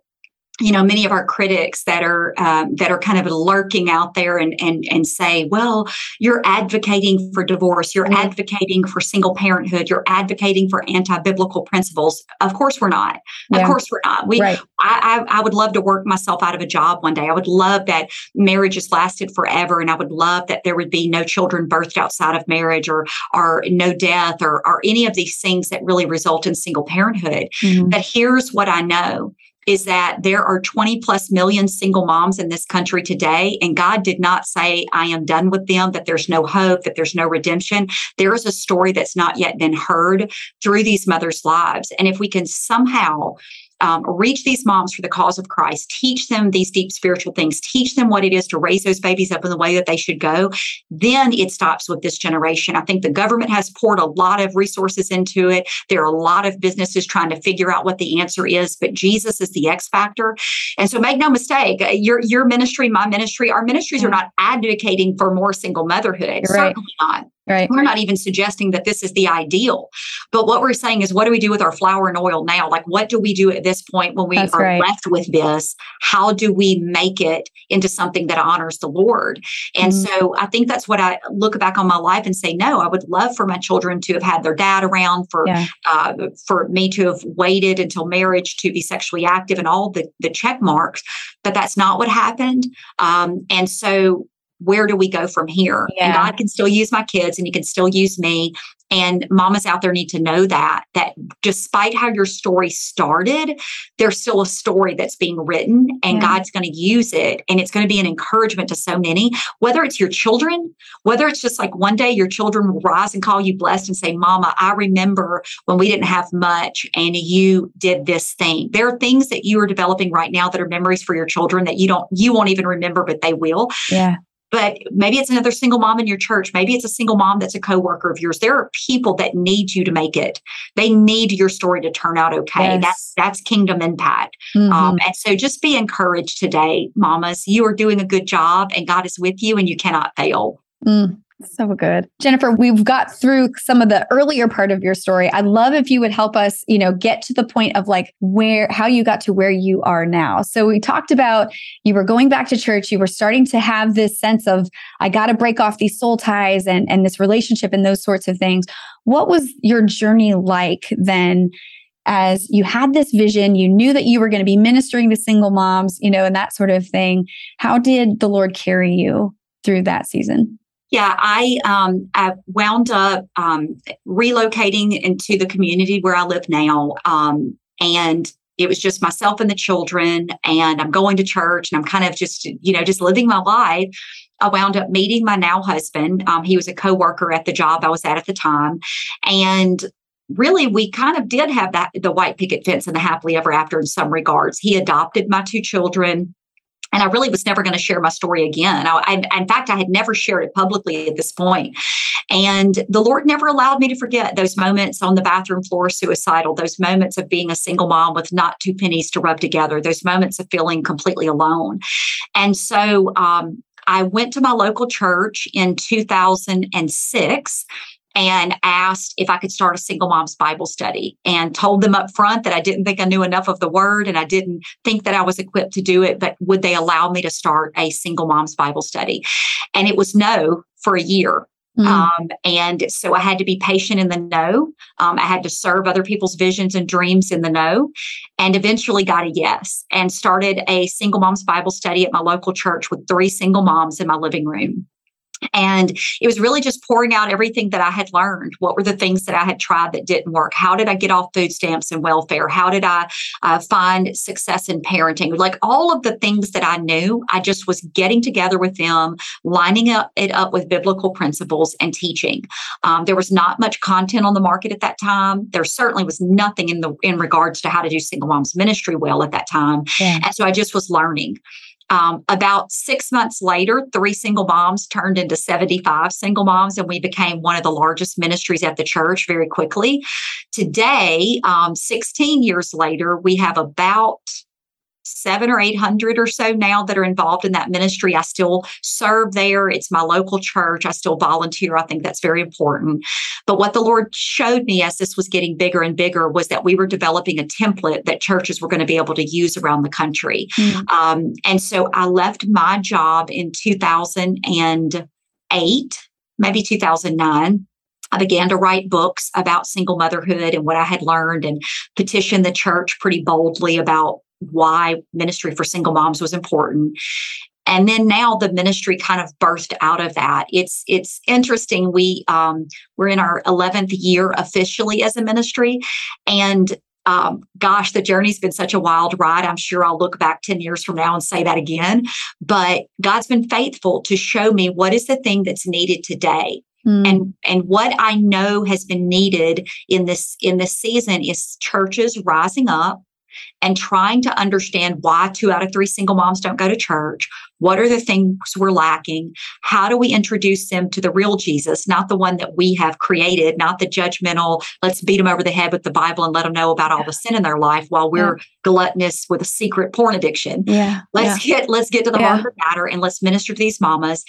you know many of our critics that are um, that are kind of lurking out there and and and say well you're advocating for divorce you're mm-hmm. advocating for single parenthood you're advocating for anti-biblical principles of course we're not yeah. of course we're not we right. I, I, I would love to work myself out of a job one day i would love that marriages lasted forever and i would love that there would be no children birthed outside of marriage or or no death or or any of these things that really result in single parenthood mm-hmm. but here's what i know is that there are 20 plus million single moms in this country today. And God did not say, I am done with them, that there's no hope, that there's no redemption. There is a story that's not yet been heard through these mothers' lives. And if we can somehow um, reach these moms for the cause of Christ, teach them these deep spiritual things, teach them what it is to raise those babies up in the way that they should go, then it stops with this generation. I think the government has poured a lot of resources into it. There are a lot of businesses trying to figure out what the answer is, but Jesus is the X factor. And so make no mistake, uh, your, your ministry, my ministry, our ministries are not advocating for more single motherhood. Right. Certainly not. Right. We're not even suggesting that this is the ideal. But what we're saying is, what do we do with our flour and oil now? Like, what do we do at this point when we That's are right. left with this? How do we make it into something that honors the Lord? And mm-hmm. so I think that's what I look back on my life and say, no, I would love for my children to have had their dad around, for yeah. uh, for me to have waited until marriage to be sexually active and all the, the check marks. But that's not what happened. Um, and so where do we go from here? Yeah. And God can still use my kids and he can still use me. And mamas out there need to know that, that despite how your story started, there's still a story that's being written and yeah. God's going to use it. And it's going to be an encouragement to so many, whether it's your children, whether it's just like one day your children will rise and call you blessed and say, Mama, I remember when we didn't have much and you did this thing. There are things that you are developing right now that are memories for your children that you don't, you won't even remember, but they will. Yeah but maybe it's another single mom in your church. Maybe it's a single mom that's a coworker of yours. There are people that need you to make it. They need your story to turn out okay. Yes. That's that's kingdom impact. Mm-hmm. Um, and so just be encouraged today, mamas. You are doing a good job, and God is with you, and you cannot fail. Mm. So good. Jennifer, we've got through some of the earlier part of your story. I'd love if you would help us, you know, get to the point of like where how you got to where you are now. So we talked about you were going back to church, you were starting to have this sense of I got to break off these soul ties and and this relationship and those sorts of things. What was your journey like then? as you had this vision, you knew that you were going to be ministering to single moms, you know, and that sort of thing. How did the Lord carry you through that season? Yeah, I um, I wound up um, relocating into the community where I live now, um, and it was just myself and the children. And I'm going to church, and I'm kind of just you know just living my life. I wound up meeting my now husband. Um, he was a coworker at the job I was at at the time, and really we kind of did have that the white picket fence and the happily ever after in some regards. He adopted my two children and I really was never going to share my story again. I, I, in fact, I had never shared it publicly at this point. And the Lord never allowed me to forget those moments on the bathroom floor suicidal, those moments of being a single mom with not two pennies to rub together, those moments of feeling completely alone. And so um, I went to my local church in 2006 and asked if I could start a single mom's Bible study and told them up front that I didn't think I knew enough of the word and I didn't think that I was equipped to do it, but would they allow me to start a single mom's Bible study? And it was no for a year. Mm-hmm. Um, and so I had to be patient in the no. Um, I had to serve other people's visions and dreams in the no, and eventually got a yes and started a single mom's Bible study at my local church with three single moms in my living room. And it was really just pouring out everything that I had learned. What were the things that I had tried that didn't work? How did I get off food stamps and welfare? How did I uh, find success in parenting? Like all of the things that I knew, I just was getting together with them, lining up it up with biblical principles and teaching. Um, there was not much content on the market at that time. There certainly was nothing in the in regards to how to do single moms ministry well at that time. Yeah. And so I just was learning. Um, about six months later, three single moms turned into 75 single moms, and we became one of the largest ministries at the church very quickly. Today, um, 16 years later, we have about seven or 800 or so now that are involved in that ministry. I still serve there. It's my local church. I still volunteer. I think that's very important. But what the Lord showed me as this was getting bigger and bigger was that we were developing a template that churches were going to be able to use around the country. Mm-hmm. Um, and so I left my job in 2008, maybe 2009. I began to write books about single motherhood and what I had learned and petition the church pretty boldly about why ministry for single moms was important. And then now the ministry kind of burst out of that. It's it's interesting we um, we're in our 11th year officially as a ministry. And um, gosh the journey's been such a wild ride. I'm sure i'll look back 10 years from now and say that again. But god's been faithful to show me what is the thing that's needed today. Mm. And and what I know has been needed in this in this season is churches rising up and trying to understand why two out of three single moms don't go to church. What are the things we're lacking? How do we introduce them to the real Jesus, not the one that we have created, not the judgmental, let's beat them over the head with the Bible and let them know about all the sin in their life while we're yeah. gluttonous with a secret porn addiction. Yeah. Let's yeah. get let's get to the heart of the matter and let's minister to these mamas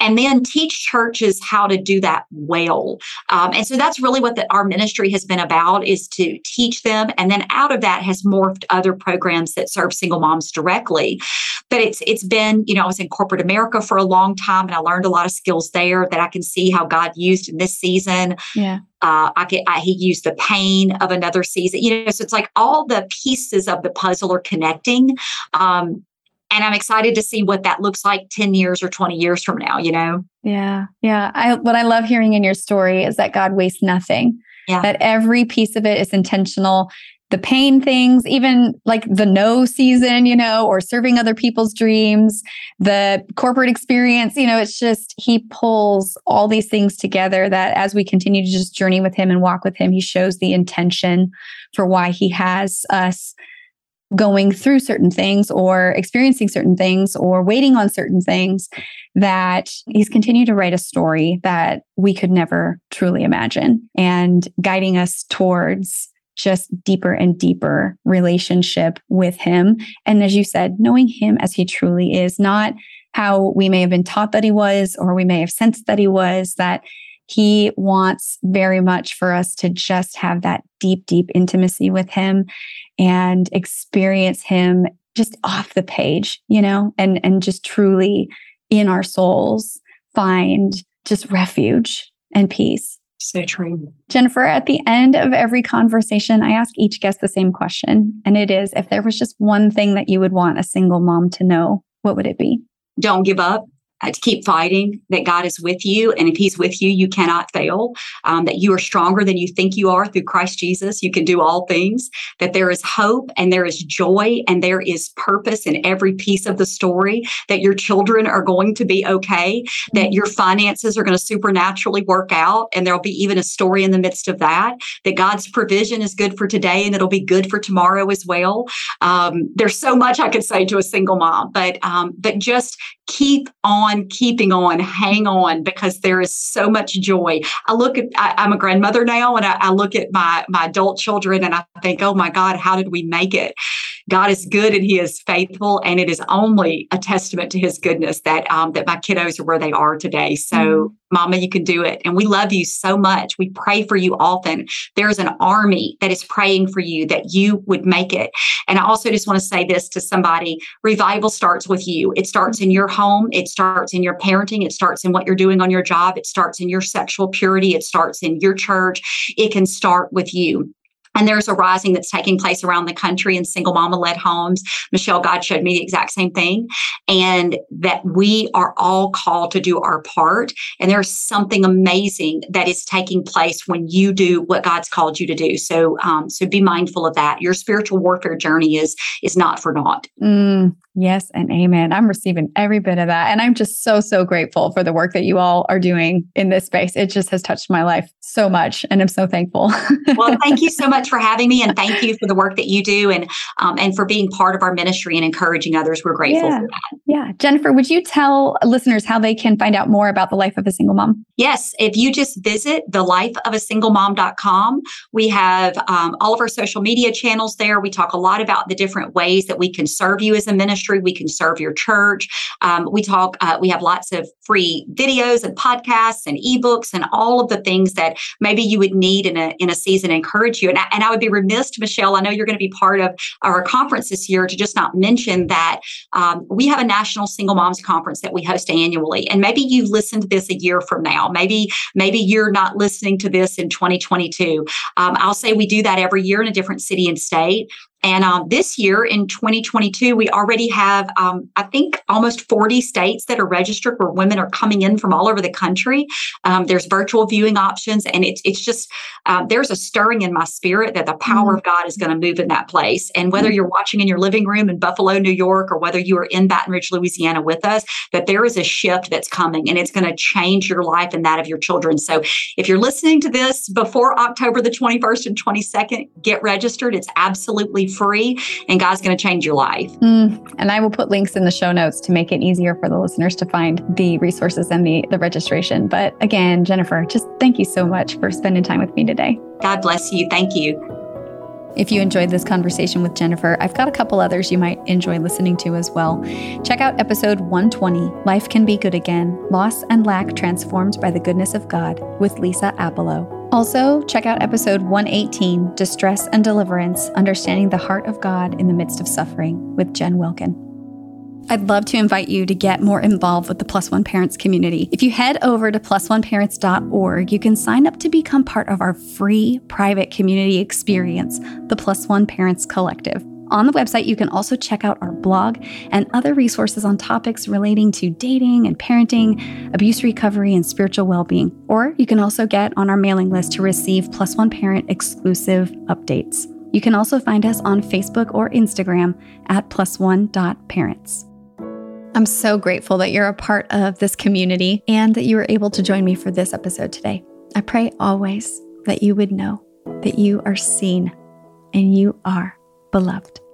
and then teach churches how to do that well. Um, and so that's really what the, our ministry has been about is to teach them. And then out of that has morphed other programs that serve single moms directly. But it's it's been, you know, I was in corporate America for a long time and I learned a lot of skills there that I can see how God used in this season. Yeah. Uh, I get I, he used the pain of another season. You know, so it's like all the pieces of the puzzle are connecting. Um, and I'm excited to see what that looks like 10 years or 20 years from now, you know? Yeah. Yeah. I, what I love hearing in your story is that God wastes nothing. Yeah. That every piece of it is intentional. The pain things, even like the no season, you know, or serving other people's dreams, the corporate experience, you know, it's just he pulls all these things together that as we continue to just journey with him and walk with him, he shows the intention for why he has us going through certain things or experiencing certain things or waiting on certain things that he's continued to write a story that we could never truly imagine and guiding us towards just deeper and deeper relationship with him and as you said knowing him as he truly is not how we may have been taught that he was or we may have sensed that he was that he wants very much for us to just have that deep, deep intimacy with him and experience him just off the page, you know, and, and just truly in our souls find just refuge and peace. So true. Jennifer, at the end of every conversation, I ask each guest the same question. And it is if there was just one thing that you would want a single mom to know, what would it be? Don't give up. Uh, to keep fighting, that God is with you. And if He's with you, you cannot fail, um, that you are stronger than you think you are through Christ Jesus. You can do all things, that there is hope and there is joy and there is purpose in every piece of the story, that your children are going to be okay, that your finances are going to supernaturally work out. And there'll be even a story in the midst of that, that God's provision is good for today and it'll be good for tomorrow as well. Um, there's so much I could say to a single mom, but um, but just keep on keeping on, hang on, because there is so much joy. I look at, I, am a grandmother now, and I, I look at my my adult children, and I think, oh my God, how did we make it? God is good and He is faithful, and it is only a testament to His goodness that um, that my kiddos are where they are today. So, mm-hmm. Mama, you can do it, and we love you so much. We pray for you often. There's an army that is praying for you that you would make it. And I also just want to say this to somebody: revival starts with you. It starts in your home. It starts in your parenting. It starts in what you're doing on your job. It starts in your sexual purity. It starts in your church. It can start with you. And there's a rising that's taking place around the country in single mama led homes. Michelle God showed me the exact same thing. And that we are all called to do our part. And there's something amazing that is taking place when you do what God's called you to do. So, um, so be mindful of that. Your spiritual warfare journey is is not for naught. Mm, Yes, and amen. I'm receiving every bit of that. And I'm just so, so grateful for the work that you all are doing in this space. It just has touched my life so much. And I'm so thankful. well, thank you so much for having me. And thank you for the work that you do and um, and for being part of our ministry and encouraging others. We're grateful yeah. for that. Yeah. Jennifer, would you tell listeners how they can find out more about the life of a single mom? Yes. If you just visit thelifeofasinglemom.com, we have um, all of our social media channels there. We talk a lot about the different ways that we can serve you as a ministry ministry. We can serve your church. Um, we talk, uh, we have lots of free videos and podcasts and ebooks and all of the things that maybe you would need in a, in a season encourage you. And I, and I would be remiss, Michelle, I know you're going to be part of our conference this year to just not mention that um, we have a national single moms conference that we host annually. And maybe you listened to this a year from now. Maybe, maybe you're not listening to this in 2022. Um, I'll say we do that every year in a different city and state. And um, this year in 2022, we already have, um, I think, almost 40 states that are registered where women are coming in from all over the country. Um, there's virtual viewing options, and it's it's just uh, there's a stirring in my spirit that the power mm-hmm. of God is going to move in that place. And whether mm-hmm. you're watching in your living room in Buffalo, New York, or whether you are in Baton Rouge, Louisiana with us, that there is a shift that's coming, and it's going to change your life and that of your children. So if you're listening to this before October the 21st and 22nd, get registered. It's absolutely free, and God's going to change your life. Mm, and I will put links in the show notes to make it easier for the listeners to find the resources and the, the registration. But again, Jennifer, just thank you so much for spending time with me today. God bless you. Thank you. If you enjoyed this conversation with Jennifer, I've got a couple others you might enjoy listening to as well. Check out episode 120 Life Can Be Good Again Loss and Lack Transformed by the Goodness of God with Lisa Appelo. Also, check out episode 118 Distress and Deliverance Understanding the Heart of God in the Midst of Suffering with Jen Wilkin. I'd love to invite you to get more involved with the Plus One Parents community. If you head over to plusoneparents.org, you can sign up to become part of our free private community experience, the Plus One Parents Collective. On the website, you can also check out our blog and other resources on topics relating to dating and parenting, abuse recovery, and spiritual well being. Or you can also get on our mailing list to receive Plus One Parent exclusive updates. You can also find us on Facebook or Instagram at plus1.parents. I'm so grateful that you're a part of this community and that you were able to join me for this episode today. I pray always that you would know that you are seen and you are beloved.